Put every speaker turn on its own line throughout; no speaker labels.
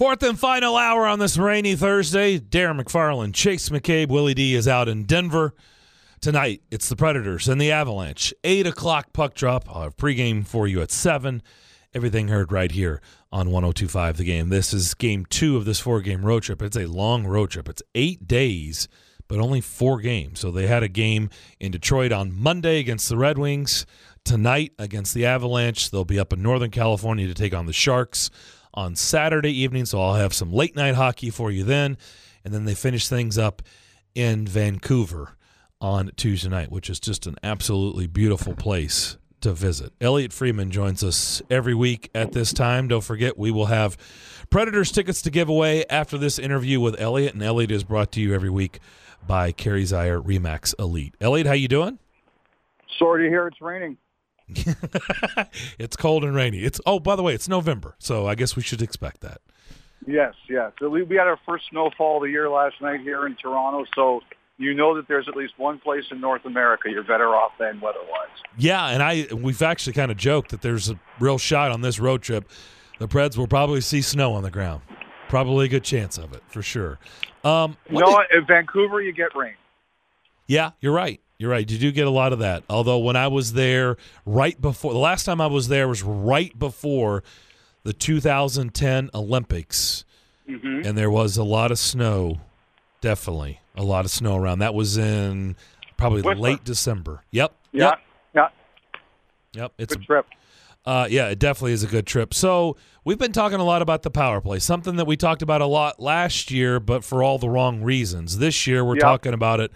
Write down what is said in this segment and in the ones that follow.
Fourth and final hour on this rainy Thursday. Darren McFarland, Chase McCabe, Willie D is out in Denver. Tonight, it's the Predators and the Avalanche. 8 o'clock puck drop. I'll have pregame for you at 7. Everything heard right here on 1025 The Game. This is game two of this four game road trip. It's a long road trip. It's eight days, but only four games. So they had a game in Detroit on Monday against the Red Wings. Tonight against the Avalanche. They'll be up in Northern California to take on the Sharks on Saturday evening. So I'll have some late night hockey for you then. And then they finish things up in Vancouver on Tuesday night, which is just an absolutely beautiful place to visit. Elliot Friedman joins us every week at this time. Don't forget, we will have Predators tickets to give away after this interview with Elliot, and Elliot is brought to you every week by Kerry Zier Remax Elite. Elliot, how you doing?
Sorry to hear it's raining.
it's cold and rainy. It's oh, by the way, it's November, so I guess we should expect that.
Yes, yes. So we, we had our first snowfall of the year last night here in Toronto, so you know that there's at least one place in North America you're better off than weather-wise.
Yeah, and I we've actually kind of joked that there's a real shot on this road trip. The Preds will probably see snow on the ground. Probably a good chance of it for sure. Um,
you know, did, in Vancouver you get rain.
Yeah, you're right. You're right. You do get a lot of that. Although when I was there right before the last time I was there was right before the 2010 Olympics, mm-hmm. and there was a lot of snow. Definitely a lot of snow around. That was in probably late December. Yep.
Yeah.
Yep.
Yeah.
Yep. It's
good trip.
Uh, yeah, it definitely is a good trip. So we've been talking a lot about the power play, something that we talked about a lot last year, but for all the wrong reasons. This year, we're yep. talking about it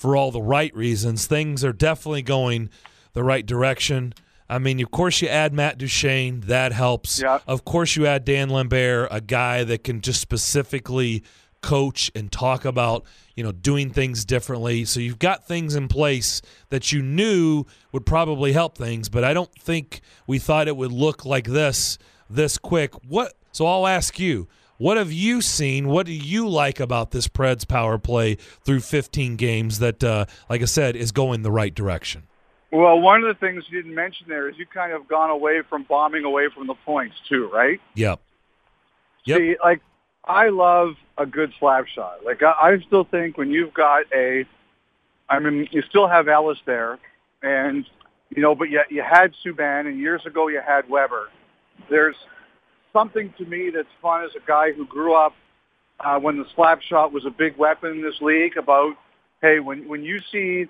for all the right reasons. Things are definitely going the right direction. I mean, of course, you add Matt Duchene, that helps.
Yeah.
Of course, you add Dan Lambert, a guy that can just specifically coach and talk about you know doing things differently. So you've got things in place that you knew would probably help things, but I don't think we thought it would look like this this quick. What? So I'll ask you. What have you seen? What do you like about this Preds power play through 15 games that, uh, like I said, is going the right direction?
Well, one of the things you didn't mention there is you kind of gone away from bombing away from the points too, right?
Yep.
Yep. See, like I love a good slap shot. Like I, I still think when you've got a, I mean, you still have Ellis there, and you know, but yet you had Subban, and years ago you had Weber. There's something to me that's fun as a guy who grew up uh, when the slap shot was a big weapon in this league. About hey, when when you see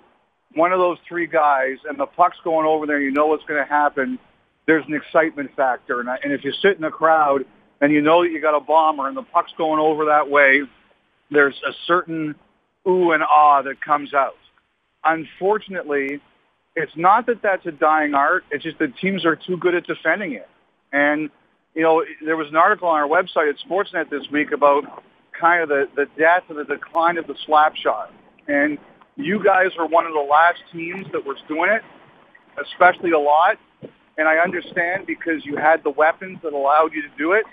one of those three guys and the puck's going over there, you know what's going to happen. There's an excitement factor, and, I, and if you sit in a crowd and you know that you got a bomber and the puck's going over that way, there's a certain ooh and ah that comes out. Unfortunately, it's not that that's a dying art. It's just that teams are too good at defending it. And you know, there was an article on our website at Sportsnet this week about kind of the, the death and the decline of the slap shot. And you guys were one of the last teams that was doing it, especially a lot. And I understand because you had the weapons that allowed you to do it.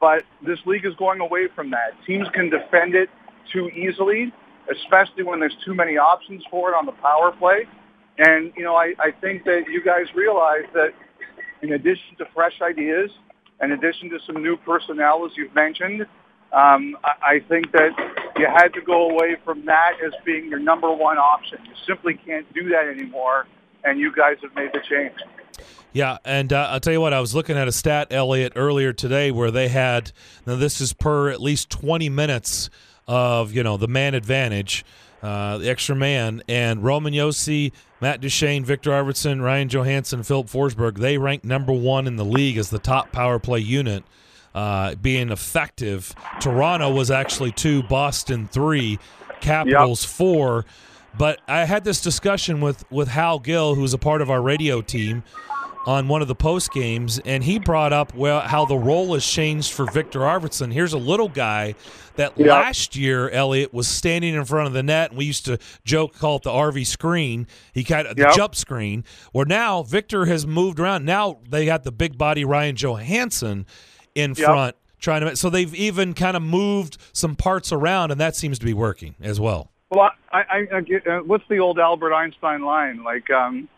But this league is going away from that. Teams can defend it too easily, especially when there's too many options for it on the power play. And, you know, I, I think that you guys realize that in addition to fresh ideas, in addition to some new personnel, as you've mentioned, um, I, think that you had to go away from that as being your number one option. You simply can't do that anymore, and you guys have made the change.
Yeah, and uh, I'll tell you what, I was looking at a stat, Elliot, earlier today where they had, now this is per at least 20 minutes of, you know, the man advantage, uh, the extra man, and Roman Josi, Matt Duchene, Viktor Arvidsson, Ryan Johansen, Filip Forsberg, they rank number one in the league as the top power play unit. Uh, being effective. Toronto was actually two, Boston three, Capitals yep. four. But I had this discussion with with Hal Gill, who's a part of our radio team, on one of the post games, and he brought up well how the role has changed for Viktor Arvidsson. Here's a little guy that last year Elliot was standing in front of the net, and we used to joke call it the RV screen. He kind of the jump screen. Where now Viktor has moved around. Now they got the big body Ryan Johansen in front trying to. So they've even kind of moved some parts around, and that seems to be working as well.
Well, I, I, I get, uh, what's the old Albert Einstein line? Like, um,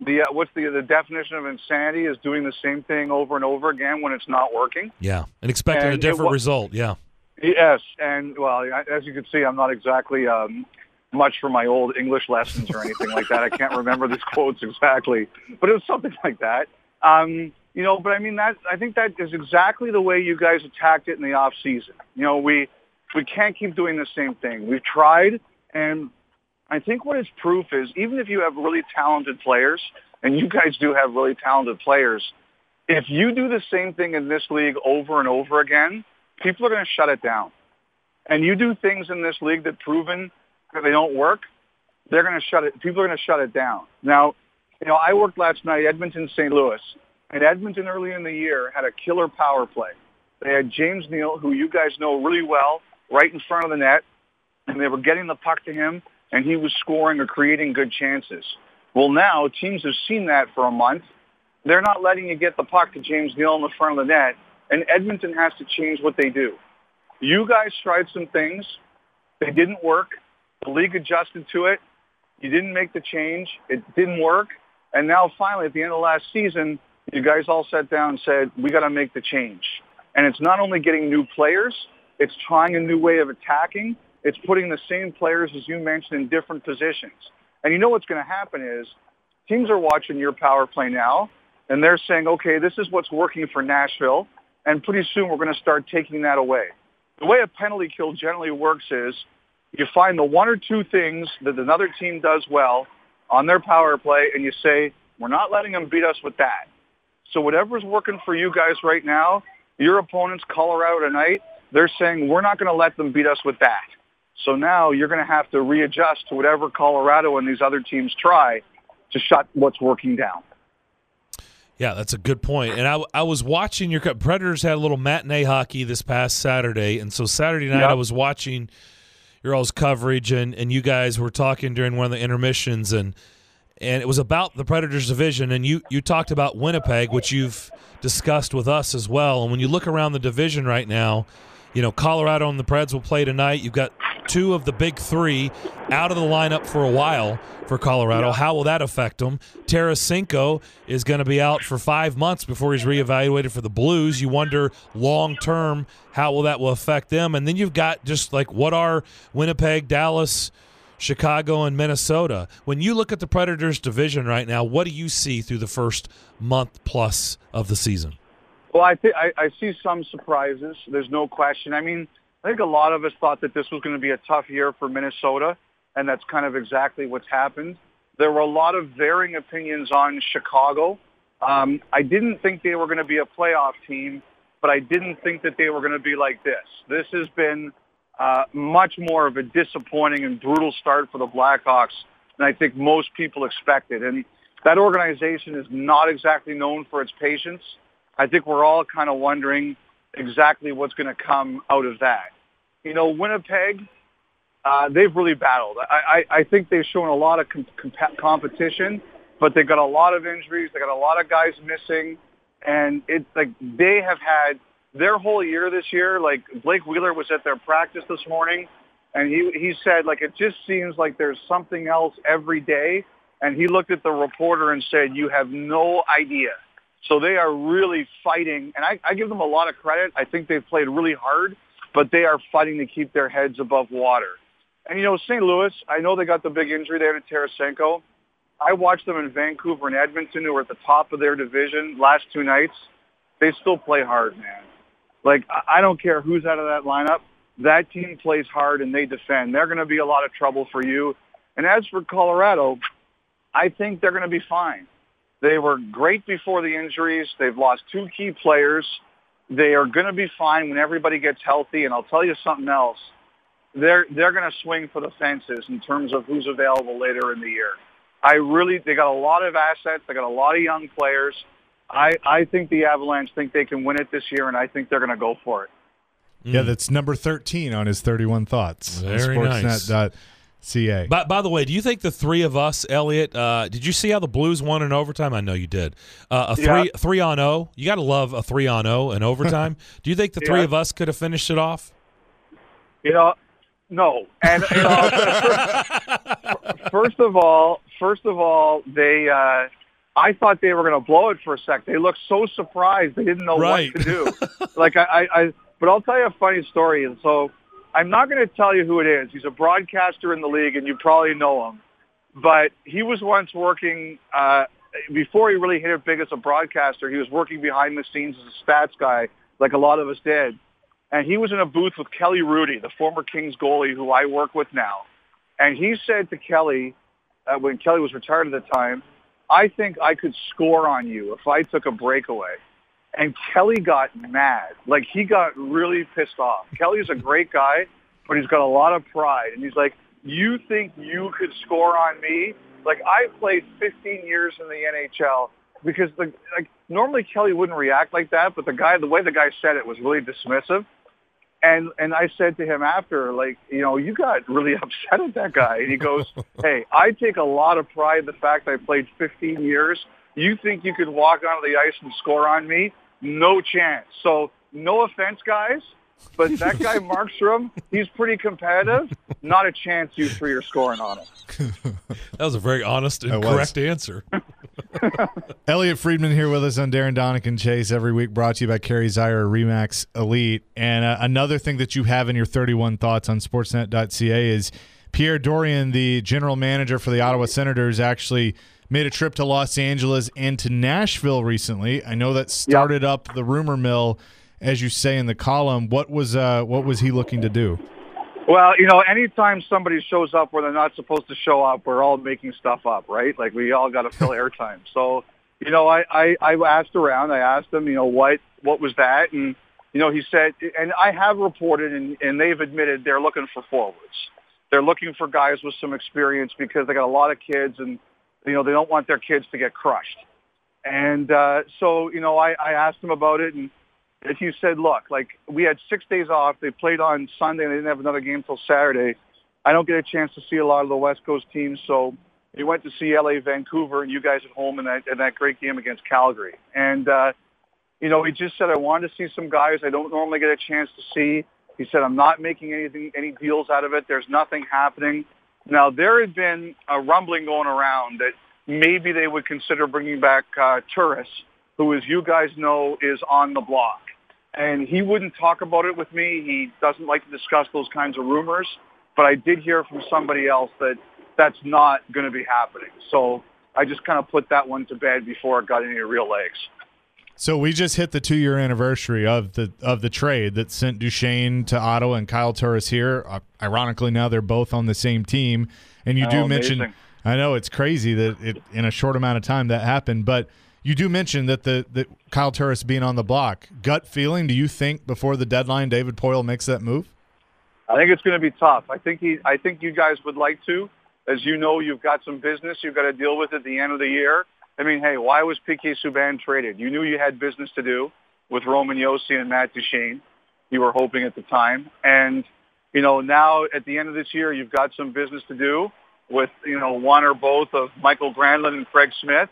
the uh, what's the the definition of insanity is doing the same thing over and over again when it's not working.
Yeah, and expecting and a different result. Yeah.
Yes, and well, as you can see, I'm not exactly um, much for my old English lessons or anything like that. I can't remember these quotes exactly, but it was something like that. Um, you know, but I mean that I think that is exactly the way you guys attacked it in the off season. You know, we we can't keep doing the same thing. We've tried, and I think what its proof is, even if you have really talented players, and you guys do have really talented players, if you do the same thing in this league over and over again, people are going to shut it down. And you do things in this league that proven that they don't work, they're going to shut it. People are going to shut it down. Now, you know, I worked last night, Edmonton, St. Louis, and Edmonton early in the year had a killer power play. They had James Neal, who you guys know really well, right in front of the net, and they were getting the puck to him, and he was scoring or creating good chances. Well, now teams have seen that for a month. They're not letting you get the puck to James Neal in the front of the net, and Edmonton has to change what they do. You guys tried some things. They didn't work. The league adjusted to it. You didn't make the change. It didn't work. And now finally, at the end of last season, you guys all sat down and said, we got to make the change. And it's not only getting new players, it's trying a new way of attacking. It's putting the same players, as you mentioned, in different positions. And you know what's going to happen is teams are watching your power play now, and they're saying, okay, this is what's working for Nashville, and pretty soon we're going to start taking that away. The way a penalty kill generally works is you find the one or two things that another team does well on their power play, and you say, we're not letting them beat us with that. So whatever's working for you guys right now, your opponents, Colorado tonight, they're saying we're not going to let them beat us with that. So now you're going to have to readjust to whatever Colorado and these other teams try to shut what's working down.
Yeah, that's a good point. And I, I was watching your Predators had a little matinee hockey this past Saturday, and so Saturday night yep. I was watching your all's coverage, and and you guys were talking during one of the intermissions, and and it was about the Predators division, and you you talked about Winnipeg, which you've discussed with us as well. And when you look around the division right now, you know Colorado and the Preds will play tonight. You've got two of the big three out of the lineup for a while for Colorado. Yeah. How will that affect them? Tarasenko is going to be out for five months before he's reevaluated for the Blues. You wonder long term how will that will affect them. And then you've got just like what are Winnipeg, Dallas, Chicago, and Minnesota. When you look at the Predators division right now, what do you see through the first month plus of the season?
Well, I, th- I, I see some surprises. There's no question. I mean, I think a lot of us thought that this was going to be a tough year for Minnesota, and that's kind of exactly what's happened. There were a lot of varying opinions on Chicago. Um, I didn't think they were going to be a playoff team, but I didn't think that they were going to be like this. This has been uh, much more of a disappointing and brutal start for the Blackhawks than I think most people expected. And that organization is not exactly known for its patience. I think we're all kind of wondering exactly what's going to come out of that. You know, Winnipeg, uh, they've really battled. I, I, I think they've shown a lot of com- com- competition, but they've got a lot of injuries. They've got a lot of guys missing, and it's like they have had their whole year this year. Like Blake Wheeler was at their practice this morning, and he he said like it just seems like there's something else every day. And he looked at the reporter and said, "You have no idea." So they are really fighting, and I, I give them a lot of credit. I think they've played really hard, but they are fighting to keep their heads above water. And you know, St. Louis, I know they got the big injury there to Tarasenko. I watched them in Vancouver and Edmonton, who were at the top of their division last two nights. They still play hard, man. Like I don't care who's out of that lineup. That team plays hard and they defend. They're going to be a lot of trouble for you. And as for Colorado, I think they're going to be fine. They were great before the injuries. They've lost two key players. They are going to be fine when everybody gets healthy. And I'll tell you something else. They're they're going to swing for the fences in terms of who's available later in the year. I really they got a lot of assets. They got a lot of young players. I I think the Avalanche think they can win it this year, and I think they're going to go for it.
Yeah, mm. that's number thirteen on his thirty-one thoughts.
Very Sportsnet.
nice. CA.
By, by the way, do you think the three of us, Elliot? Uh, did you see how the Blues won in overtime? I know you did. Uh, a three yeah. three on zero. Oh. You got to love a three on zero oh in overtime. do you think the yeah. three of us could have finished it off?
You know, no. And you know, first, first of all, first of all, they uh, I thought they were going to blow it for a sec. They looked so surprised. They didn't know
right.
what to do. like I, I, I, but I'll tell you a funny story. And so I'm not going to tell you who it is. He's a broadcaster in the league, and you probably know him. But he was once working uh, before he really hit it big as a broadcaster. He was working behind the scenes as a stats guy, like a lot of us did. And he was in a booth with Kelly Hrudey, the former Kings goalie who I work with now. And he said to Kelly, uh, when Kelly was retired at the time, I think I could score on you if I took a breakaway. And Kelly got mad. Like he got really pissed off. Kelly's a great guy, but he's got a lot of pride. And he's like, you think you could score on me? Like I played 15 years in the NHL because the like normally Kelly wouldn't react like that, but the guy, the way the guy said it was really dismissive. And and I said to him after, like, you know, you got really upset at that guy. And he goes, Hey, I take a lot of pride in the fact I played 15 years. You think you could walk onto the ice and score on me? No chance. So no offense, guys, but that guy Markstrom, he's pretty competitive. Not a chance you three are scoring on him.
that was a very honest and correct answer.
Elliot Friedman here with us on Darren Daunic Chase every week, brought to you by Kerry Zeier Remax Elite. And uh, another thing that you have in your 31 thoughts on Sportsnet.ca is Pierre Dorion, the general manager for the Ottawa Senators, actually made a trip to Los Angeles and to Nashville recently. I know that started yep. up the rumor mill, as you say in the column. What was uh, what was he looking to do?
Well, you know, anytime somebody shows up where they're not supposed to show up, we're all making stuff up, right? Like we all got to fill airtime. So, you know, I, I I asked around. I asked him, you know, what what was that, and you know, he said, and I have reported, and, and they've admitted they're looking for forwards. They're looking for guys with some experience because they got a lot of kids, and you know, they don't want their kids to get crushed. And uh, so, you know, I, I asked him about it, and if you said, look, like we had six days off, they played on Sunday and they didn't have another game till Saturday. I don't get a chance to see a lot of the West Coast teams, so we went to see LA, Vancouver, and you guys at home in that in that great game against Calgary. And uh, you know, he just said I wanted to see some guys I don't normally get a chance to see. He said I'm not making anything any deals out of it. There's nothing happening. Now there had been a rumbling going around that maybe they would consider bringing back uh, Turris, who, as you guys know, is on the block and he wouldn't talk about it with me. He doesn't like to discuss those kinds of rumors, but I did hear from somebody else that that's not going to be happening. So I just kind of put that one to bed before it got any real legs.
So we just hit the two-year anniversary of the of the trade that sent Duchene to Ottawa and Kyle Turris here. Uh, ironically, now they're both on the same team, and you
oh,
do
amazing.
mention. I know it's crazy that it in a short amount of time that happened, but you do mention that the that Kyle Turris being on the block. Gut feeling? Do you think before the deadline, David Poile makes that move?
I think it's going to be tough. I think he. I think you guys would like to. As you know, you've got some business you've got to deal with at the end of the year. I mean, hey, why was PK Subban traded? You knew you had business to do with Roman Josi and Matt Duchene. You were hoping at the time, and you know now at the end of this year, you've got some business to do with you know one or both of Mikael Granlund and Craig Smith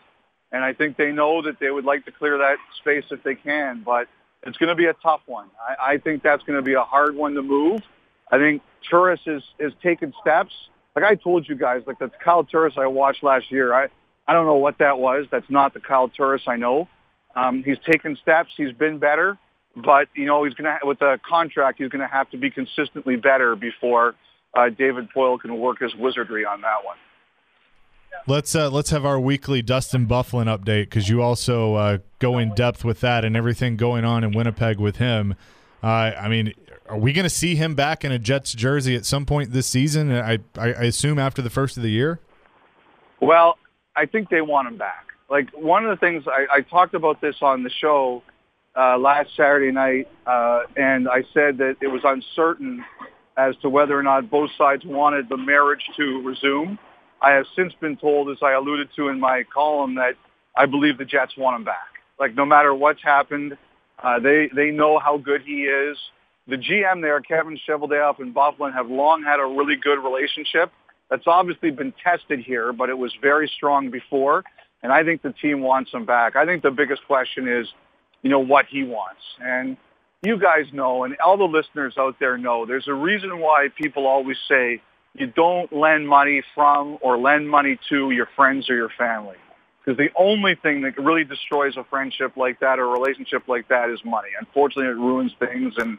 and I think they know that they would like to clear that space if they can. But it's going to be a tough one. I, I think that's going to be a hard one to move. I think Turris is is taking steps. Like I told you guys, like the Kyle Turris I watched last year. I I don't know what that was. That's not the Kyle Turris I know. Um, he's taken steps. He's been better, but you know he's gonna with the contract he's gonna have to be consistently better before uh, David Poile can work his wizardry on that one.
Let's uh, let's have our weekly Dustin Byfuglien update because you also uh, go in depth with that and everything going on in Winnipeg with him. Uh, I mean, are we going to see him back in a Jets jersey at some point this season? I, I, I assume after the first of the year.
Well, I think they want him back. Like one of the things I, I talked about this on the show uh, last Saturday night, uh, and I said that it was uncertain as to whether or not both sides wanted the marriage to resume. I have since been told, as I alluded to in my column, that I believe the Jets want him back. Like no matter what's happened, uh, they they know how good he is. The GM there, Kevin Cheveldayoff and Byfuglien, have long had a really good relationship. That's obviously been tested here, but it was very strong before. And I think the team wants him back. I think the biggest question is, you know, what he wants. And you guys know, and all the listeners out there know, there's a reason why people always say you don't lend money from or lend money to your friends or your family. Because the only thing that really destroys a friendship like that or a relationship like that is money. Unfortunately, it ruins things. And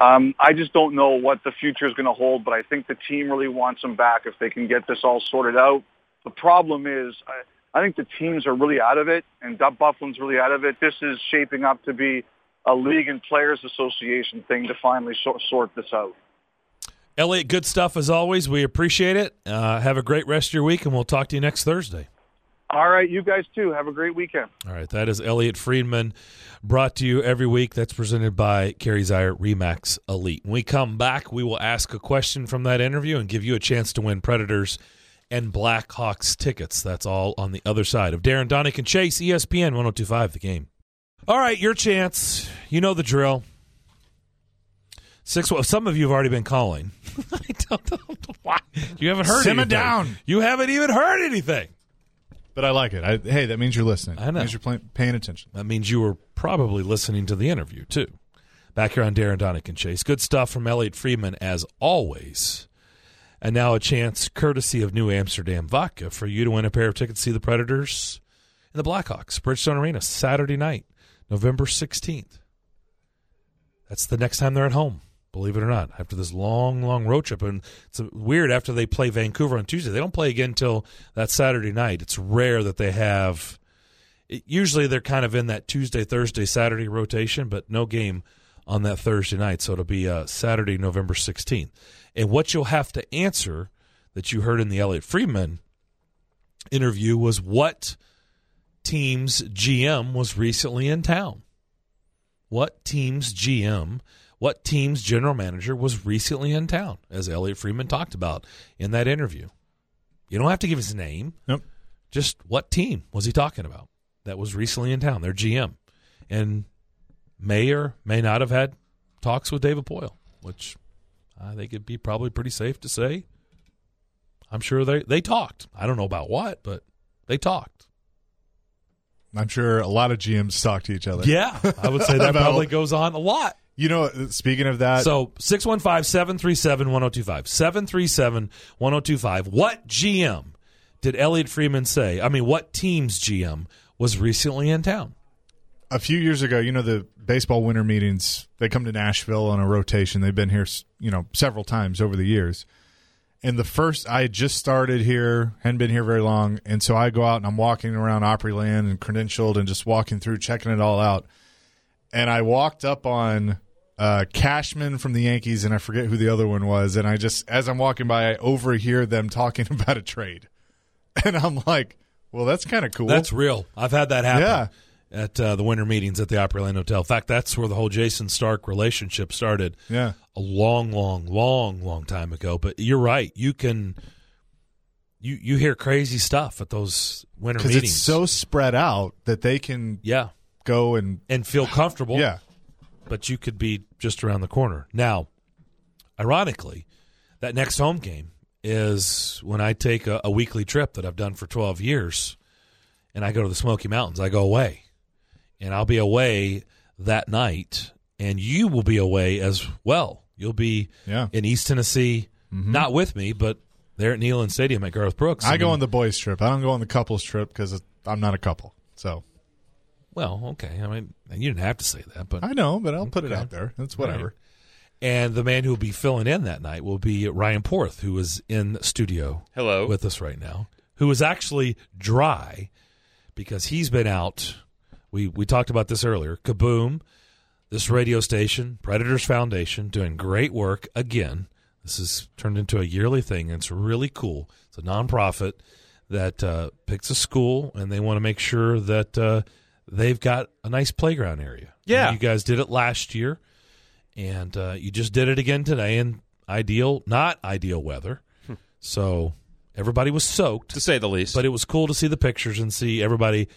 um, I just don't know what the future is going to hold, but I think the team really wants him back if they can get this all sorted out. The problem is, I, I think the teams are really out of it, and Dub Byfuglien's really out of it. This is shaping up to be a league and players association thing to finally sort, sort this out.
Elliot, good stuff as always. We appreciate it. Uh, have a great rest of your week, and we'll talk to you next Thursday.
All right, you guys too. Have a great weekend.
All right, that is Elliot Friedman, brought to you every week. That's presented by Kerry Zeier Remax Elite. When we come back, we will ask a question from that interview and give you a chance to win Predators and Blackhawks tickets. That's all on the other side of Darren Daunic and Chase, ESPN 1025, the game. All right, your chance. You know the drill. Six. Well, some of you have already been calling. I don't know why. You haven't heard.
Simmer
anything.
down.
You haven't even heard anything.
But I like it. I, hey, that means you're listening.
I know.
That means you're paying attention.
That means you were probably listening to the interview too. Back here on Darren Daunic and Chase. Good stuff from Elliot Friedman as always. And now a chance, courtesy of New Amsterdam Vodka, for you to win a pair of tickets to see the Predators and the Blackhawks, Bridgestone Arena, Saturday night, November 16th. That's the next time they're at home, believe it or not, after this long, long road trip. And it's weird after they play Vancouver on Tuesday. They don't play again until that Saturday night. It's rare that they have. It, usually they're kind of in that Tuesday, Thursday, Saturday rotation, but no game on that Thursday night. So it'll be uh, Saturday, November 16th. And what you'll have to answer that you heard in the Elliotte Friedman interview was what team's GM was recently in town. What team's GM, what team's general manager was recently in town, as Elliot Friedman talked about in that interview. You don't have to give his name.
Nope.
Just what team was he talking about that was recently in town, their GM. And may or may not have had talks with David Poile, which I think it'd be probably pretty safe to say. I'm sure they, they talked. I don't know about what, but they talked.
I'm sure a lot of GMs talk to each other.
Yeah, I would say that probably goes on a lot.
You know, speaking of that,
So 615 737 1025. 737 1025. What GM did Elliot Friedman say? I mean, what team's GM was recently in town?
a few years ago, you know, the baseball winter meetings, they come to Nashville on a rotation. They've been here, you know, several times over the years. And the first, I had just started here, hadn't been here very long. And so I go out and I'm walking around Opryland and credentialed and just walking through, checking it all out. And I walked up on uh, Cashman from the Yankees, and I forget who the other one was. And I just, as I'm walking by, I overhear them talking about a trade. And I'm like, well, that's kind of cool.
That's real. I've had that happen.
Yeah.
At uh, the winter meetings at the Opryland Hotel. In fact, that's where the whole Jayson Stark relationship started.
yeah.
a long, long, long, long time ago. But you're right. You can you you hear crazy stuff at those winter meetings.
it's so spread out that they can
yeah,
go and
and feel comfortable.
yeah
but you could be just around the corner. Now, ironically, that next home game is when I take a, a weekly trip that I've done for 12 years, and I go to the Smoky Mountains. I go away, and I'll be away that night, and you will be away as well. You'll be
Yeah.
in East Tennessee, mm-hmm. not with me, but there at Neyland Stadium at Garth Brooks.
I go
mean,
on the boys trip. I don't go on the couples trip because I'm not a couple. So
Well, okay. I mean, you didn't have to say that, but
I know, but I'll put it out there. That's whatever.
Right. And the man who will be filling in that night will be Ryan Porth, who is in studio
Hello.
with us right now, who is actually dry because he's been out. We we talked about this earlier. Kaboom, this radio station, Predators Foundation, doing great work again. This has turned into a yearly thing, and it's really cool. It's a nonprofit that uh, picks a school, and they want to make sure that uh, they've got a nice playground area.
Yeah.
you guys did it last year, and uh, you just did it again today in ideal, not ideal weather. So everybody was soaked,
to say the least.
but it was cool to see the pictures and see everybody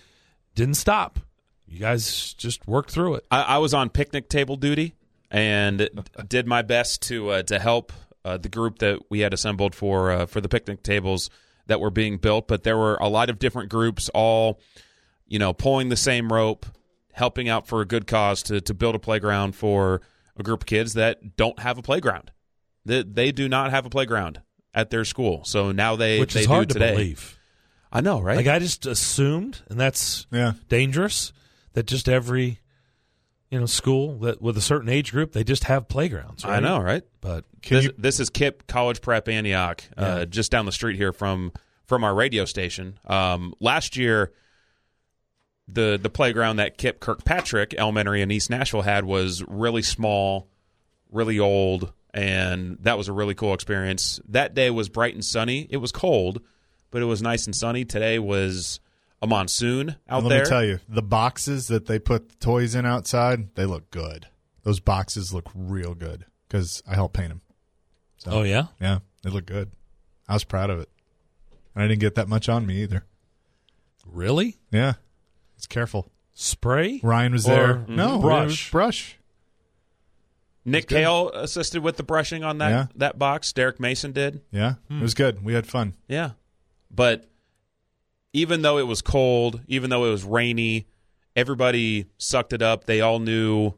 didn't stop. You guys just worked through it.
I, I was on picnic table duty and did my best to uh, to help uh, the group that we had assembled for uh, for the picnic tables that were being built. But there were a lot of different groups, all you know, pulling the same rope, helping out for a good cause to to build a playground for a group of kids that don't have a playground. They, they do not have a playground at their school. So now they
which
they
is
do
hard to
today.
believe.
I know, right?
Like I just assumed, and that's
Yeah.
dangerous. That just every you know school that with a certain age group they just have playgrounds. Right?
I know, right?
but
Can
This,
you,
this is KIPP College Prep Antioch,
Yeah.
uh, just down the street here from from our radio station. Um, last year, the the playground that KIPP Kirkpatrick Elementary in East Nashville had was really small, really old, and that was a really cool experience. That day was bright and sunny. It was cold, but it was nice and sunny. Today was a monsoon out
let
there.
me tell you, the boxes that they put the toys in outside, they look good. Those boxes look real good because I helped paint them.
So, oh yeah,
Yeah, they look good. I was proud of it. And I didn't get that much on me either.
really
Yeah. It's careful.
spray.
Ryan was
Or
there. No,
brush.
brush.
Nick
good.
Kale assisted with the brushing on that
Yeah.
that box. Derek Mason did.
Yeah, it hmm. was good. We had fun.
Yeah. But even though it was cold, even though it was rainy, everybody sucked it up. They all knew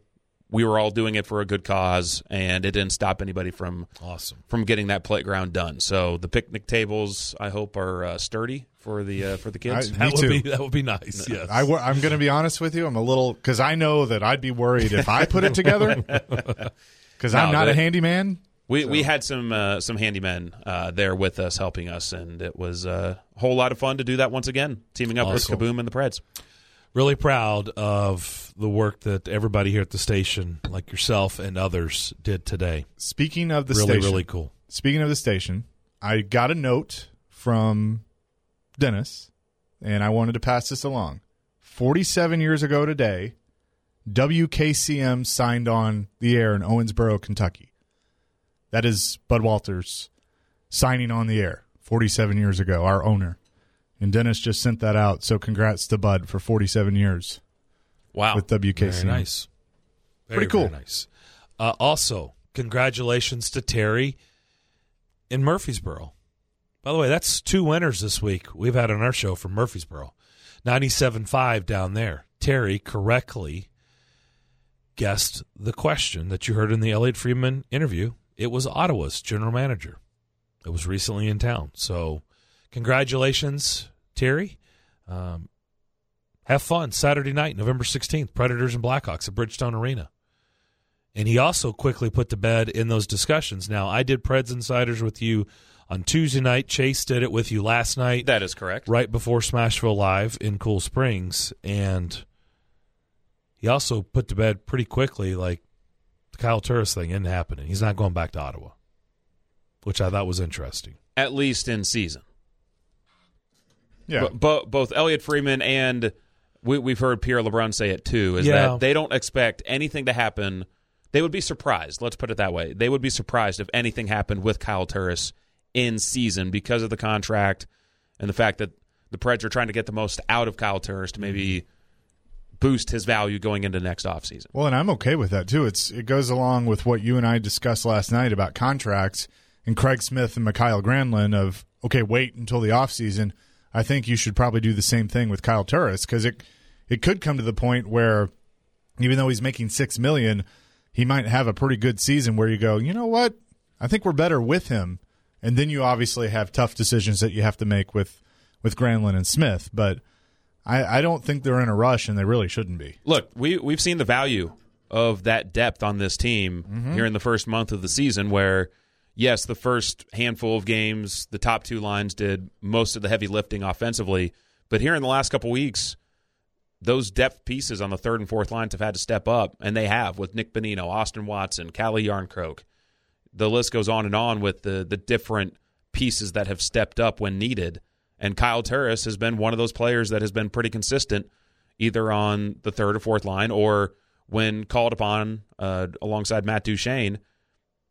we were all doing it for a good cause and it didn't stop anybody from
Awesome.
from getting that playground done. So the picnic tables I hope are uh, sturdy for the uh, for the kids.
I-
That
Me
would
too.
be that would be nice. Yes.
I, am going to be honest with you. I'm a little because I know that I'd be worried if I put it together because I'm not a handyman.
we we had some uh, some handymen uh, there with us helping us and it was uh, a whole lot of fun to do that once again, teaming up
Awesome.
with Kaboom and the Preds.
Really proud of the work that everybody here at the station, like yourself and others, did today.
Speaking of the
really,
station,
really cool.
speaking of the station, I got a note from Dennis, and I wanted to pass this along. 47 years ago today, WKCM signed on the air in Owensboro, Kentucky. That is Bud Walters signing on the air 47 years ago, our owner. And Dennis just sent that out. So congrats to Bud for 47 years
Wow.
with WKC.
Very nice. Very,
Pretty cool.
very nice. Uh, also, congratulations to Terry in Murfreesboro. By the way, that's two winners this week we've had on our show from Murfreesboro. 97.5 down there. Terry correctly guessed the question that you heard in the Elliot Friedman interview. It was Ottawa's general manager. It was recently in town. So, congratulations, Terry. Um, have fun Saturday night, November 16th, Predators and Blackhawks at Bridgestone Arena. And he also quickly put to bed in those discussions. Now, I did Preds Insiders with you on Tuesday night. Chase did it with you last night,
That is correct.
right before Smashville Live in Cool Springs. And he also put to bed pretty quickly, like, the Kyle Turris thing isn't happening. He's not going back to Ottawa, which I thought was interesting.
At least in season.
Yeah.
But, bo- both Elliot Friedman and we, we've heard Pierre LeBrun say it too. Is
Yeah.
that they don't expect anything to happen. They would be surprised. Let's put it that way. They would be surprised if anything happened with Kyle Turris in season because of the contract and the fact that the Preds are trying to get the most out of Kyle Turris to maybe boost his value going into next offseason.
Well, and I'm okay with that too. It's it goes along with what you and I discussed last night about contracts and Craig Smith and Mikael Granlund of okay, wait until the offseason. I think you should probably do the same thing with Kyle Turris because it it could come to the point where even though he's making six million, he might have a pretty good season where you go, you know what? I think we're better with him. And then you obviously have tough decisions that you have to make with with Granlund and Smith, but I, I don't think they're in a rush, and they really shouldn't be.
Look, we we've seen the value of that depth on this team mm-hmm. here in the first month of the season where yes, the first handful of games, the top two lines did most of the heavy lifting offensively, but here in the last couple weeks, those depth pieces on the third and fourth lines have had to step up, and they have with Nick Bonino, Austin Watson, Calle Jarnkrok. The list goes on and on with the the different pieces that have stepped up when needed. And Kyle Turris has been one of those players that has been pretty consistent, either on the third or fourth line, or when called upon uh, alongside Matt Duchene,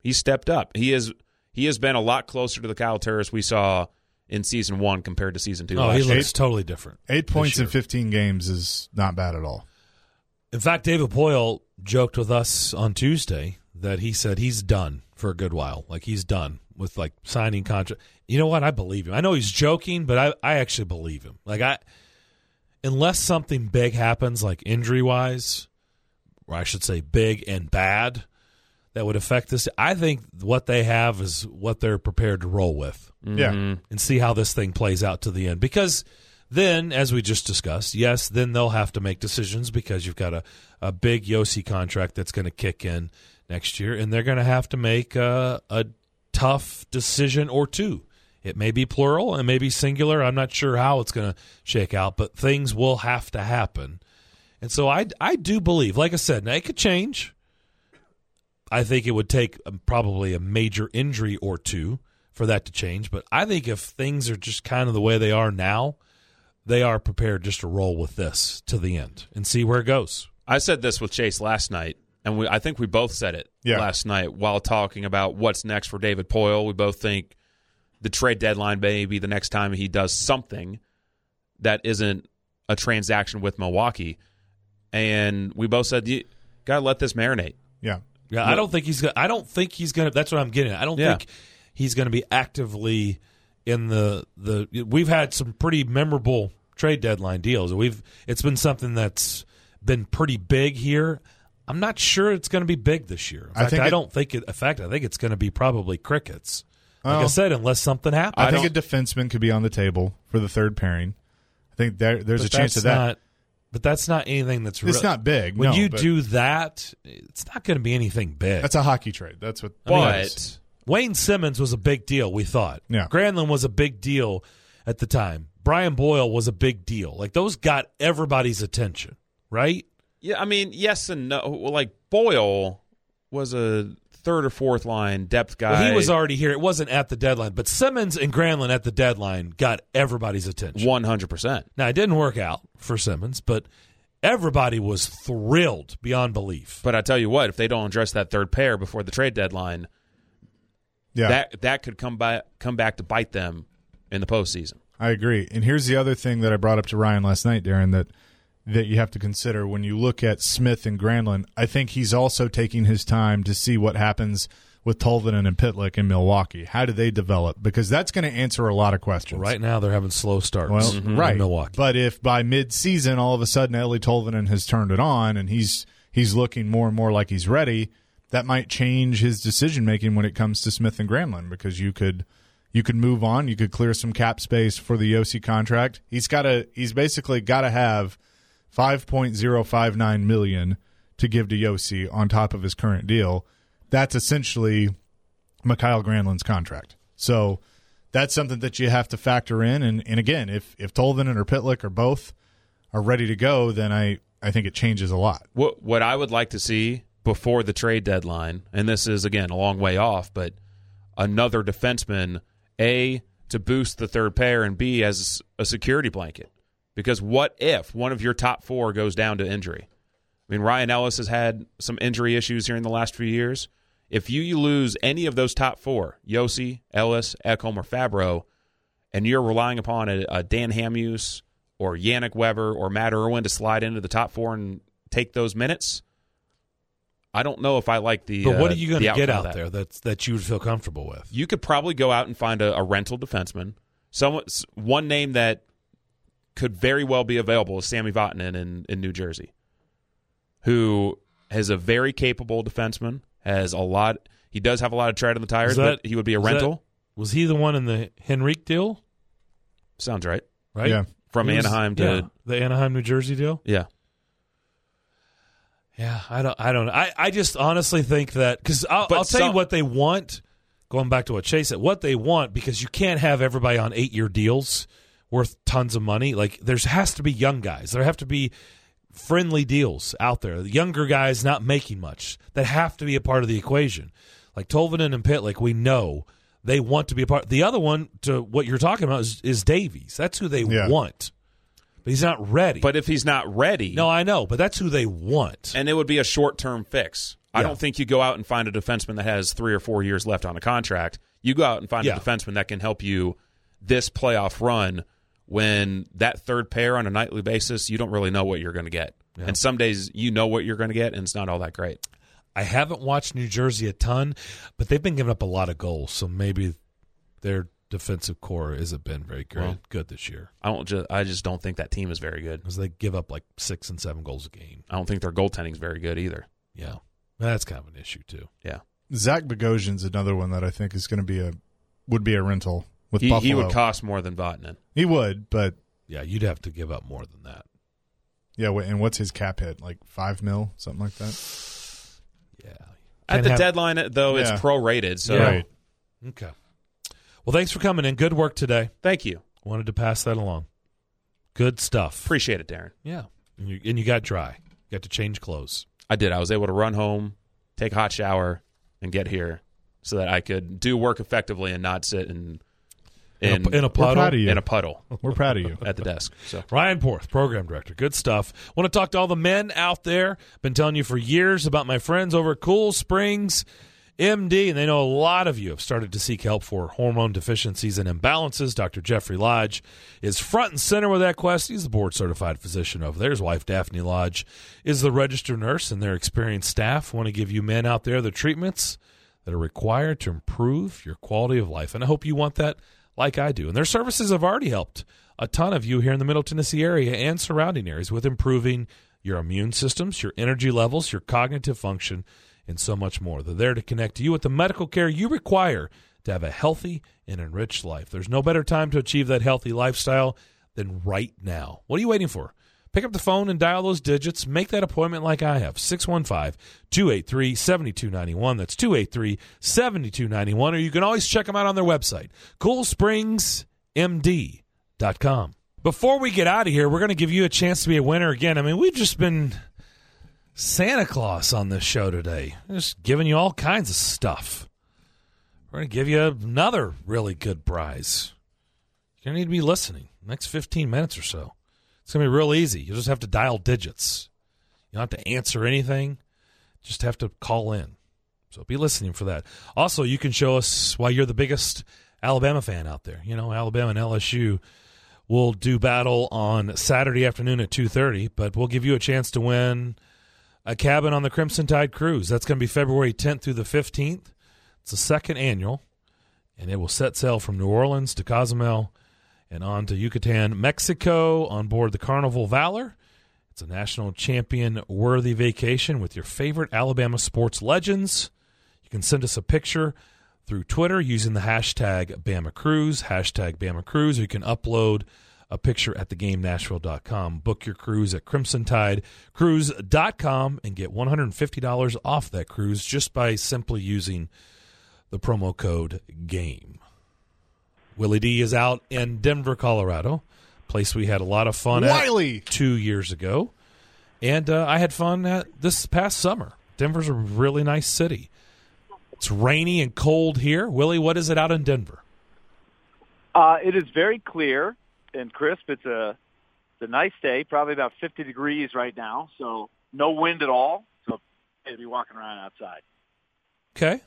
he stepped up. He is he has been a lot closer to the Kyle Turris we saw in season one compared to season two.
Oh,
last
he
year.
looks totally different.
Eight points in 15 games is not bad at all.
In fact, David Poile joked with us on Tuesday that he said he's done for a good while. Like he's done with like signing contract. You know what? I believe him. I know he's joking, but I, I actually believe him. Like I unless something big happens like injury wise, or I should say big and bad, that would affect this. I think what they have is what they're prepared to roll with.
Yeah. Mm-hmm.
And see how this thing plays out to the end. Because then, as we just discussed, yes, then they'll have to make decisions because you've got a, a big Josi contract that's going to kick in next year, and they're going to have to make a, a tough decision or two. It may be plural, it may be singular. I'm not sure how it's going to shake out, but things will have to happen. And so I, I do believe, like I said, now it could change. I think it would take um, probably a major injury or two for that to change. But I think if things are just kind of the way they are now, they are prepared just to roll with this to the end and see where it goes.
I said this with Chase last night, and we, I think we both said it
Yeah.
last night while talking about what's next for David Poile. We both think the trade deadline may be the next time he does something that isn't a transaction with Milwaukee. And we both said, you got to let this marinate.
Yeah.
Yeah, I don't think he's. Gonna, I don't think he's going to. That's what I'm getting. at. I don't
Yeah.
think he's going to be actively in the the. We've had some pretty memorable trade deadline deals. We've. It's been something that's been pretty big here. I'm not sure it's going to be big this year. In
I
fact,
think
I
it-
don't think it. In fact, I think it's going to be probably crickets. Like I
Well,
said, unless something happens.
I, think a defenseman could be on the table for the third pairing. I think there, there's
But
a chance
that's
of that.
Not, but that's not anything that's.
it's
real-
not big.
When
no,
you do that, it's not going to be anything big.
that's a hockey trade. That's what.
I mean,
But
Wayne Simmonds was a big deal, we thought.
Yeah.
Granlund was a big deal at the time. Brian Boyle was a big deal. Like those got everybody's attention, right?
yeah, I mean, yes and no. Like Boyle was a third or fourth line depth guy.
Well, he was already here. It wasn't at the deadline, but Simmonds and Granlund at the deadline got everybody's attention.
one hundred percent.
Now, it didn't work out for Simmonds, but everybody was thrilled beyond belief.
But I tell you what, if they don't address that third pair before the trade deadline,
Yeah,
that that could come by come back to bite them in the postseason.
I agree. And here's the other thing that I brought up to Ryan last night, Darren, that that you have to consider when you look at Smith and Granlund. I think he's also taking his time to see what happens with Tolvanen and Pitlick in Milwaukee. How do they develop? Because that's going to answer a lot of questions.
Right now, they're having slow starts.
Well,
in
right,
Milwaukee.
But if by mid-season all of a sudden Eeli Tolvanen has turned it on and he's he's looking more and more like he's ready, that might change his decision making when it comes to Smith and Granlund because you could you could move on, you could clear some cap space for the OC contract. He's got to he's basically got to have 5.059 million to give to Josi on top of his current deal. That's essentially Mikael Granlund's contract. So that's something that you have to factor in. And, and again, if if Tolvanen or Pitlick or both are ready to go, then I, I think it changes a lot.
What what I would like to see before the trade deadline, and this is again a long way off, but another defenseman, a to boost the third pair, and b as a security blanket. Because what if one of your top four goes down to injury? I mean, Ryan Ellis has had some injury issues here in the last few years. If you lose any of those top four, Josi, Ellis, Ekholm, or Fabbro, and you're relying upon a, a Dan Hamhuis or Yannick Weber or Matt Irwin to slide into the top four and take those minutes, I don't know if I like the.
but what
uh,
are you going
the
to get out
that.
there that's, that you would feel comfortable with?
You could probably go out and find a, a rental defenseman. Someone, one name that could very well be available is Sami Vatanen in, in New Jersey, who is a very capable defenseman. Has a lot. He does have a lot of tread on the tires,
that-
but he would be a
is that-
rental.
Was he the one in the Henrique deal?
Sounds right.
Right?
Yeah.
From
was-
Anaheim to
yeah, the Anaheim, New Jersey deal.
yeah.
Yeah, I don't. I don't. I, I just honestly think that because I'll, I'll tell you what they want. Going back to what Chase said, what they want because you can't have everybody on eight year deals worth tons of money. Like there has to be young guys. There have to be friendly deals out there. The younger guys not making much that have to be a part of the equation. Like Tolvanen and Pitlick, we know they want to be a part. The other one to what you're talking about is, is Davies. That's who they
Yeah.
want, but he's not ready.
But if he's not ready,
no, I know, but that's who they want.
and it would be a short term fix. I don't think you go out and find a defenseman that has three or four years left on a contract. You go out and find
Yeah.
a defenseman that can help you this playoff run when that third pair on a nightly basis, you don't really know what you're going to get. And some days you know what you're going to get, and it's not all that great.
I haven't watched New Jersey a ton, but they've been giving up a lot of goals, so maybe their defensive core hasn't been very good,
Well.
good this year
I don't. Just, I just don't think that team is very good.
because they give up like six and seven goals a game.
I don't think their goaltending is very good either.
Yeah, That's kind of an issue too.
Yeah.
Zach Bogosian's another one that I think is going to be a would be a rental with
He,
Buffalo.
he would cost more than Vatanen.
He would, but
Yeah, you'd have to give up more than that.
yeah. And what's his cap hit? Like five mil, something like that.
Yeah.
At
Can't
the
have-
deadline, though,
Yeah.
it's prorated. So
Right.
Okay. Well, thanks for coming in. Good work today.
thank you.
Wanted to pass that along. Good stuff.
Appreciate it, Darren.
yeah. And you, and you got dry. You got to change clothes.
I did. I was able to run home, take a hot shower, and get here so that I could do work effectively and not sit in
In, a, in a
We're
puddle.
proud of you.
in a puddle
We're proud of you.
at the desk. So
Ryan Porth, program director. Good stuff. Want to talk to all the men out there. Been telling you for years about my friends over at Cool Springs MD, and they know a lot of you have started to seek help for hormone deficiencies and imbalances. Dr. Jeffrey Lodge is front and center with that quest. He's the board certified physician over there. His wife, Daphne Lodge, is the registered nurse, and their experienced staff want to give you men out there the treatments that are required to improve your quality of life. And I hope you want that like I do. And their services have already helped a ton of you here in the Middle Tennessee area and surrounding areas with improving your immune systems, your energy levels, your cognitive function, and so much more. They're there to connect you with the medical care you require to have a healthy and enriched life. There's no better time to achieve that healthy lifestyle than right now. What are you waiting for? Pick up the phone and dial those digits. Make that appointment like I have 615 283 7291. That's 283 7291. Or you can always check them out on their website, coolspringsmd.com. Before we get out of here, we're going to give you a chance to be a winner again. I mean, we've just been Santa Claus on this show today, just giving you all kinds of stuff. We're going to give you another really good prize. You're going to need to be listening next 15 minutes or so. It's going to be real easy. You just have to dial digits. You don't have to answer anything. Just have to call in. So be listening for that. Also, you can show us why you're the biggest Alabama fan out there. You know, Alabama and LSU will do battle on Saturday afternoon at 2:30, but we'll give you a chance to win a cabin on the Crimson Tide cruise. That's going to be February 10th through the 15th. It's the second annual, and it will set sail from New Orleans to Cozumel and on to Yucatan, Mexico on board the Carnival Valor. It's a national champion worthy vacation with your favorite Alabama sports legends. You can send us a picture through Twitter using the hashtag Bama Cruise, hashtag Bama Cruise, or you can upload a picture at thegamenashville.com. Book your cruise at crimsontidecruise.com and get $150 off that cruise just by simply using the promo code GAME. Willie D is out in Denver, Colorado, place we had a lot of fun
Wiley.
at two years ago. And uh, I had fun at this past summer. Denver's a really nice city. It's rainy and cold here. Willie, what is it out in Denver?
Uh, it is very clear and crisp. It's a it's a nice day, probably about 50 degrees right now, so no wind at all. So to be walking around outside.
Okay.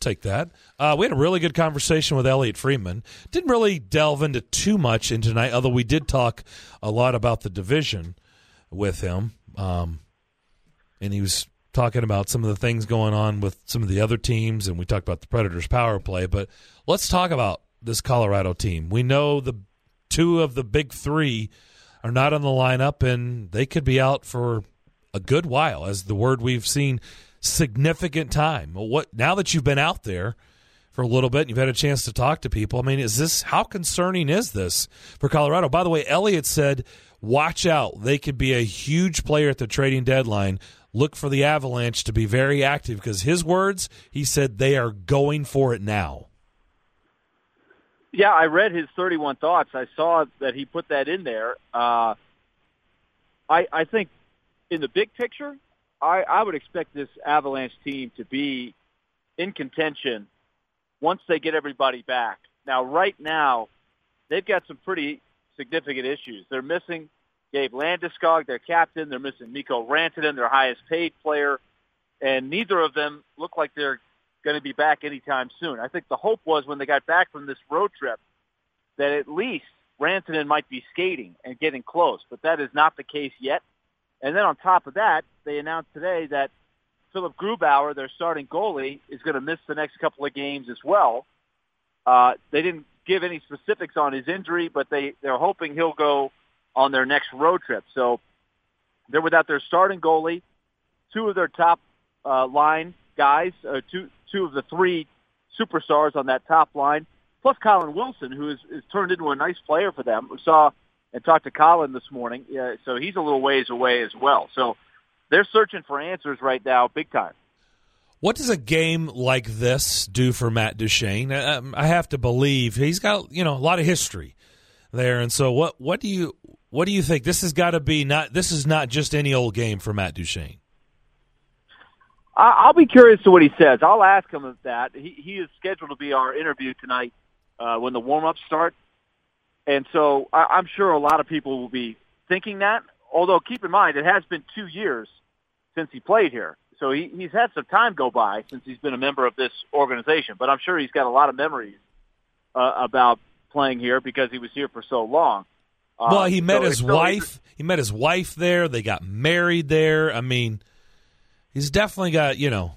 Take that. Uh, we had a really good conversation with Elliotte Friedman. Didn't really delve into too much in tonight, although we did talk a lot about the division with him. Um, and he was talking about some of the things going on with some of the other teams, and we talked about the Predators' power play. But let's talk about this Colorado team. We know the two of the big three are not on the lineup, and they could be out for a good while, as the word we've seen significant time. What now that you've been out there for a little bit and you've had a chance to talk to people? I mean, is this how concerning is this for Colorado? By the way, Elliotte said, "Watch out! They could be a huge player at the trading deadline. Look for the Avalanche to be very active because his words, he said they are going for it now."
Yeah, I read his 31 thoughts. I saw that he put that in there. Uh, I I think in the big picture, I, I would expect this Avalanche team to be in contention once they get everybody back. Now, right now, they've got some pretty significant issues. They're missing Gabe Landeskog, their captain. They're missing Mikko Rantanen, their highest paid player. And neither of them look like they're going to be back anytime soon. I think the hope was when they got back from this road trip that at least Rantanen might be skating and getting close, but that is not the case yet. And then on top of that, they announced today that Philipp Grubauer, their starting goalie, is going to miss the next couple of games as well. Uh, they didn't give any specifics on his injury, but they, they're hoping he'll go on their next road trip. So they're without their starting goalie, two of their top uh, line guys, uh, two two of the three superstars on that top line, plus Colin Wilson, who is, is turned into a nice player for them. We saw and talked to Colin this morning, uh, so he's a little ways away as well. So they're searching for answers right now, big time.
What does a game like this do for Matt Duchene? Um, I have to believe he's got you know a lot of history there, and so what? What do you what do you think? This has got to be not. This is not just any old game for Matt Duchene.
I'll be curious to what he says. I'll ask him if that. He, he is scheduled to be our interview tonight uh, when the warm-ups start, and so I, I'm sure a lot of people will be thinking that. Although keep in mind, it has been two years since he played here, so he, he's had some time go by since he's been a member of this organization. But I'm sure he's got a lot of memories uh, about playing here because he was here for so long.
Uh, well, he met so his wife. He met his wife there. They got married there. I mean he's definitely got you know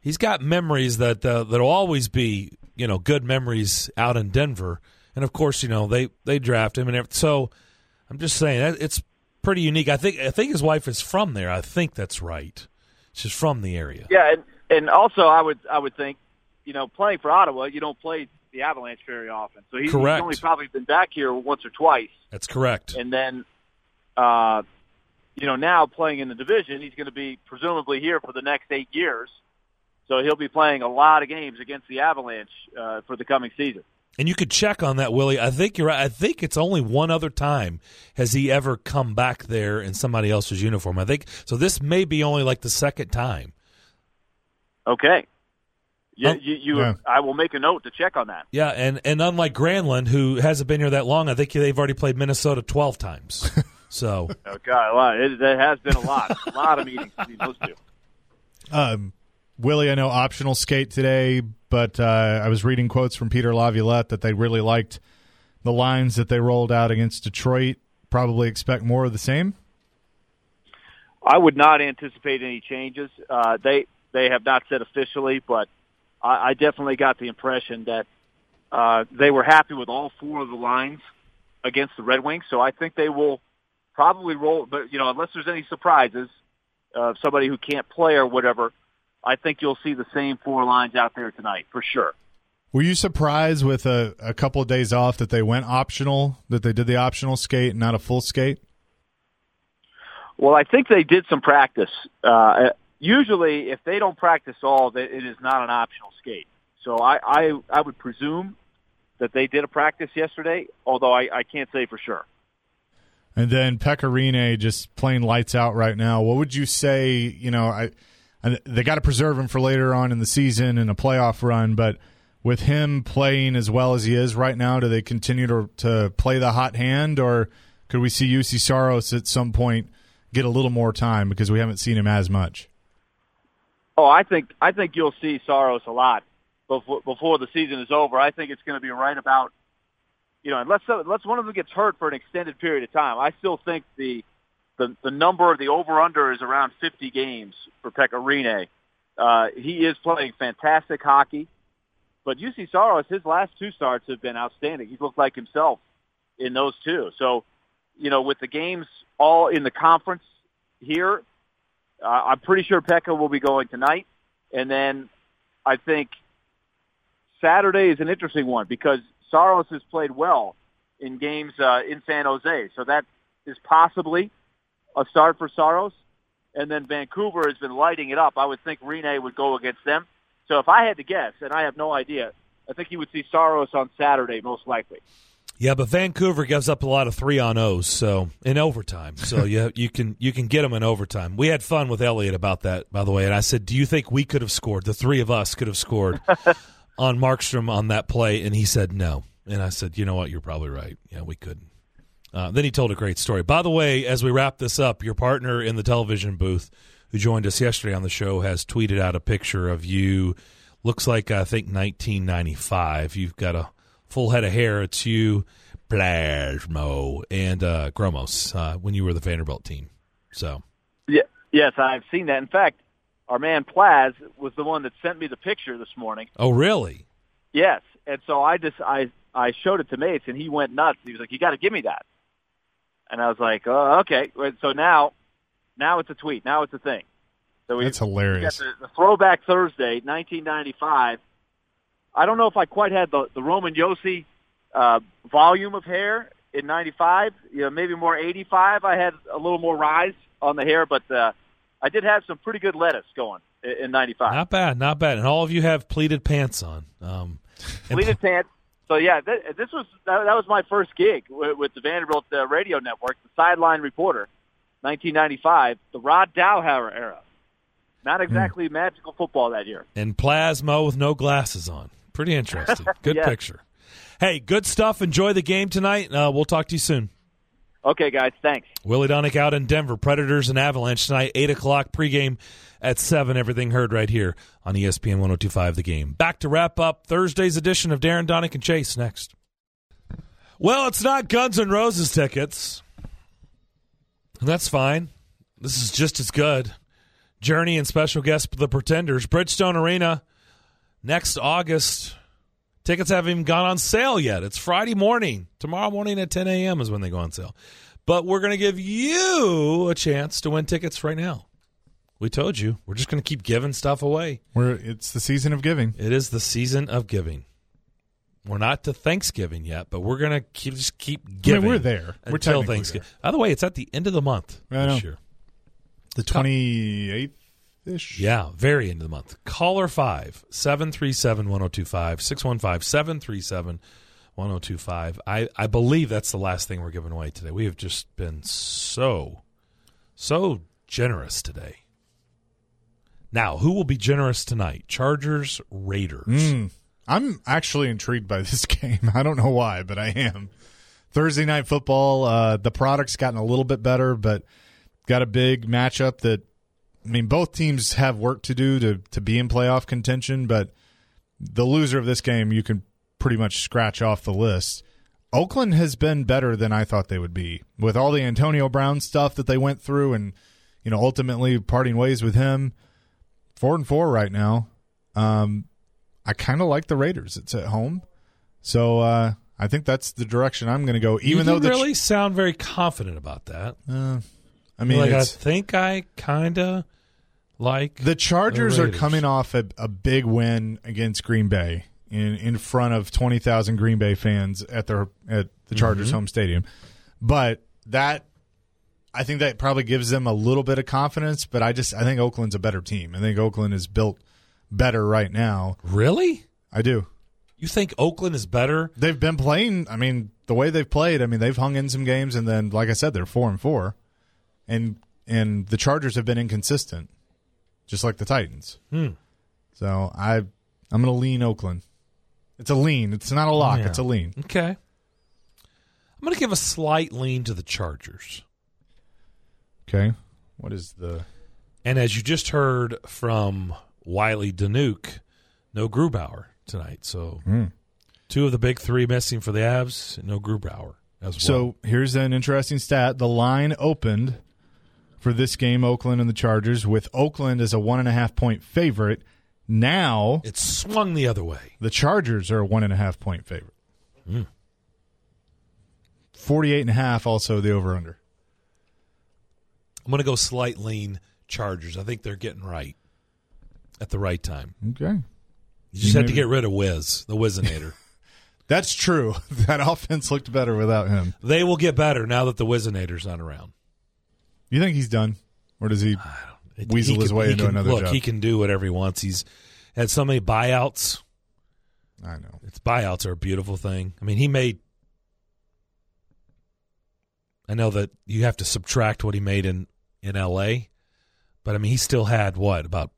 he's got memories that uh, that'll always be you know good memories out in Denver, and of course you know they they draft him and everything. so I'm just saying it's pretty unique. I think I think his wife is from there. I think that's right. She's from the area.
Yeah, and, and also I would I would think you know playing for Ottawa you don't play the Avalanche very often, so he's, he's only probably been back here once or twice.
That's correct.
And then. Uh, you know, now playing in the division, he's going to be presumably here for the next eight years. So he'll be playing a lot of games against the Avalanche uh, for the coming season.
And you could check on that, Willie. I think you're right. I think it's only one other time has he ever come back there in somebody else's uniform. I think so. This may be only like the second time.
Okay. Yeah, you, you yeah. I will make a note to check on that.
Yeah, and and unlike Granlund, who hasn't been here that long, I think they've already played Minnesota twelve times. So,
oh God, a lot. It, it has been a lot, a lot of meetings between those two.
Um, Willie, I know optional skate today, but uh, I was reading quotes from Peter Laviolette that they really liked the lines that they rolled out against Detroit. Probably expect more of the same.
I would not anticipate any changes. Uh, they they have not said officially, but I, I definitely got the impression that uh, they were happy with all four of the lines against the Red Wings. So I think they will probably roll, but you know, unless there's any surprises, uh, somebody who can't play or whatever, I think you'll see the same four lines out there tonight for sure.
Were you surprised with a, a couple of days off that they went optional, that they did the optional skate, and not a full skate?
Well, I think they did some practice. Uh, usually, if they don't practice all, it is not an optional skate. So I, I, I would presume that they did a practice yesterday, although I, I can't say for sure.
And then Pekka Rinne just playing lights out right now. What would you say? You know, I, I they got to preserve him for later on in the season and a playoff run, but with him playing as well as he is right now, do they continue to to play the hot hand, or could we see Juuse Saros at some point get a little more time because we haven't seen him as much?
Oh, I think I think you'll see Saros a lot before before the season is over. I think it's going to be right about you know, unless unless one of them gets hurt for an extended period of time, I still think the the, the number of the over under is around 50 games for Pekka Rinne. Uh, he is playing fantastic hockey, but Juuse Saros, his last two starts have been outstanding. He's looked like himself in those two. So, you know, with the games all in the conference here, uh, I'm pretty sure Pekka will be going tonight, and then I think Saturday is an interesting one because Saros has played well in games uh, in San Jose, so that is possibly a start for Saros. And then Vancouver has been lighting it up. I would think Rinne would go against them. So if I had to guess, and I have no idea, I think you would see Saros on Saturday most likely.
Yeah, but Vancouver gives up a lot of three on O's, so in overtime. So you you can you can get them in overtime. We had fun with Elliotte about that, by the way, and I said, "Do you think we could have scored? The three of us could have scored on Markstrom on that play, and he said no. And I said, you know what, you're probably right. Yeah, we couldn't. Uh, then he told a great story. By the way, as we wrap this up, your partner in the television booth, who joined us yesterday on the show, has tweeted out a picture of you. Looks like I think 1995. You've got a full head of hair. It's you, Plasmo, and uh, Gromos uh, when you were the Vanderbilt team. So,
yeah, yes, I've seen that. In fact, our man Plaz was the one that sent me the picture this morning.
Oh, really?
Yes. And so I just I I showed it to Mace, and he went nuts. He was like, "You got to give me that." And I was like, "Oh, okay." So now, now it's a tweet. Now it's a thing.
So we,
That's hilarious.
We got the, the throwback Thursday, 1995. I don't know if I quite had the, the Roman Josi uh, volume of hair in 95. You know, maybe more 85. I had a little more rise on the hair, but uh, I did have some pretty good lettuce going in, in 95.
Not bad, not bad. And all of you have pleated pants on. Um, and-
Pleated pants. So yeah, th- this was that, that was my first gig with, with the Vanderbilt uh, radio network, the sideline reporter, 1995, the Rod Dowhower era. Not exactly magical football that year.
and plasma with no glasses on. Pretty interesting. Good
Yes.
picture. Hey, good stuff. Enjoy the game tonight. Uh, we'll talk to you soon.
Okay, guys, thanks.
Willie Daunic out in Denver. Predators and Avalanche tonight, 8 o'clock pregame at 7. Everything heard right here on ESPN 1025 The Game. Back to wrap up Thursday's edition of Darren Donick and Chase next. Well, it's not Guns N' Roses tickets. That's fine. This is just as good. Journey and special guest The Pretenders, Bridgestone Arena, next August. Tickets haven't even gone on sale yet. It's Friday morning. Tomorrow morning at 10 a.m. is when they go on sale. But we're going to give you a chance to win tickets right now. We told you. We're just going to keep giving stuff away.
We're, it's the season of giving.
It is the season of giving. We're not to Thanksgiving yet, but we're going to keep just keep
I
giving.
mean, we're there. We're
until Thanksgiving. By the way, it's at the end of the month
I
this
know.
year.
The twenty eighth ish.
Yeah, very end of the month. Caller 5 737 1025 615 737 1025. I I believe that's the last thing we're giving away today. We have just been so, so generous today. Now, who will be generous tonight? Chargers, Raiders.
Mm. I'm actually intrigued by this game. I don't know why, but I am. Thursday night football. Uh, the product's gotten a little bit better, but got a big matchup that. I mean, both teams have work to do to to be in playoff contention, but the loser of this game, you can pretty much scratch off the list. Oakland has been better than I thought they would be with all the Antonio Brown stuff that they went through, and you know, ultimately parting ways with him. Four and four right now. Um, I kind of like the Raiders. It's at home, so uh, I think that's the direction I'm going to go. Even
you
though
didn't
the
really sound very confident about that.
uh, I mean,
like I think I kind of like
the Chargers
the
are coming off a, a big win against Green Bay in in front of twenty thousand Green Bay fans at their at the Chargers
Mm-hmm.
home stadium, but that. I think that probably gives them a little bit of confidence, but I just I think Oakland's a better team. I think Oakland is built better right now.
really.
I do.
You think Oakland is better?
They've been playing. I mean, the way they've played. I mean, they've hung in some games, and then, like I said, they're four and four, and and the Chargers have been inconsistent, just like the Titans.
Hmm.
So I, I'm going to lean Oakland. It's a lean. It's not a lock.
Yeah.
It's a lean.
Okay. I'm going to give a slight lean to the Chargers.
Okay. What is the?
And as you just heard from Willie Daunic, no Grubauer tonight. So
Hmm.
two of the big three missing for the Avs, no Grubauer as well.
So here's an interesting stat. The line opened for this game, Oakland and the Chargers, with Oakland as a one and a half point favorite. Now
it swung the other way.
The Chargers are a one and a half point favorite.
Hmm.
48 and a half also the over under.
I'm going to go slight lean Chargers. I think they're getting right at the right time.
Okay.
You just had to get rid of Wiz, the Wizinator.
That's true. That offense looked better without him.
they will get better now that the Wizinator's not around.
You think he's done? Or does he weasel
he
his
can-
way into
can-
another
look,
job?
he can do whatever he wants. He's had so many buyouts.
I know.
It's buyouts are a beautiful thing. I mean, he made. I know that you have to subtract what he made in in L.A., but I mean, he still had what about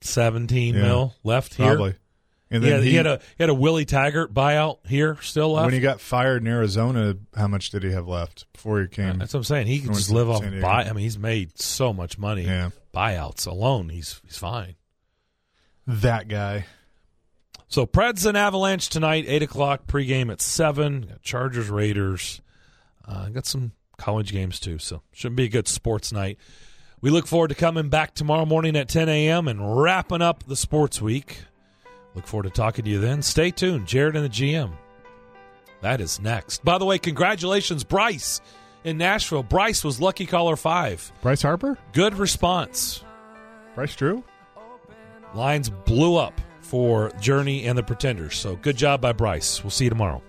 seventeen
Yeah.
mil left here.
Probably. And
He had,
he,
he had a he had a Willie Taggart buyout here still left.
when he got fired in Arizona, how much did he have left before he came?
That's what I'm saying. He can just live off buy. I mean, he's made so much money.
Yeah.
Buyouts alone, he's he's fine.
That guy.
So Preds and Avalanche tonight, eight o'clock pregame at seven. Got Chargers Raiders. Uh, got some college games too, so shouldn't be a good sports night. We look forward to coming back tomorrow morning at 10 a.m. and wrapping up the sports week. Look forward to talking to you then. Stay tuned. Jared and the GM. That is next. By the way, congratulations, Bryce in Nashville. Bryce was lucky caller five.
Bryce Harper?
Good response.
Bryce Drew?
Lines blew up for Journey and the Pretenders. So good job by Bryce. We'll see you tomorrow.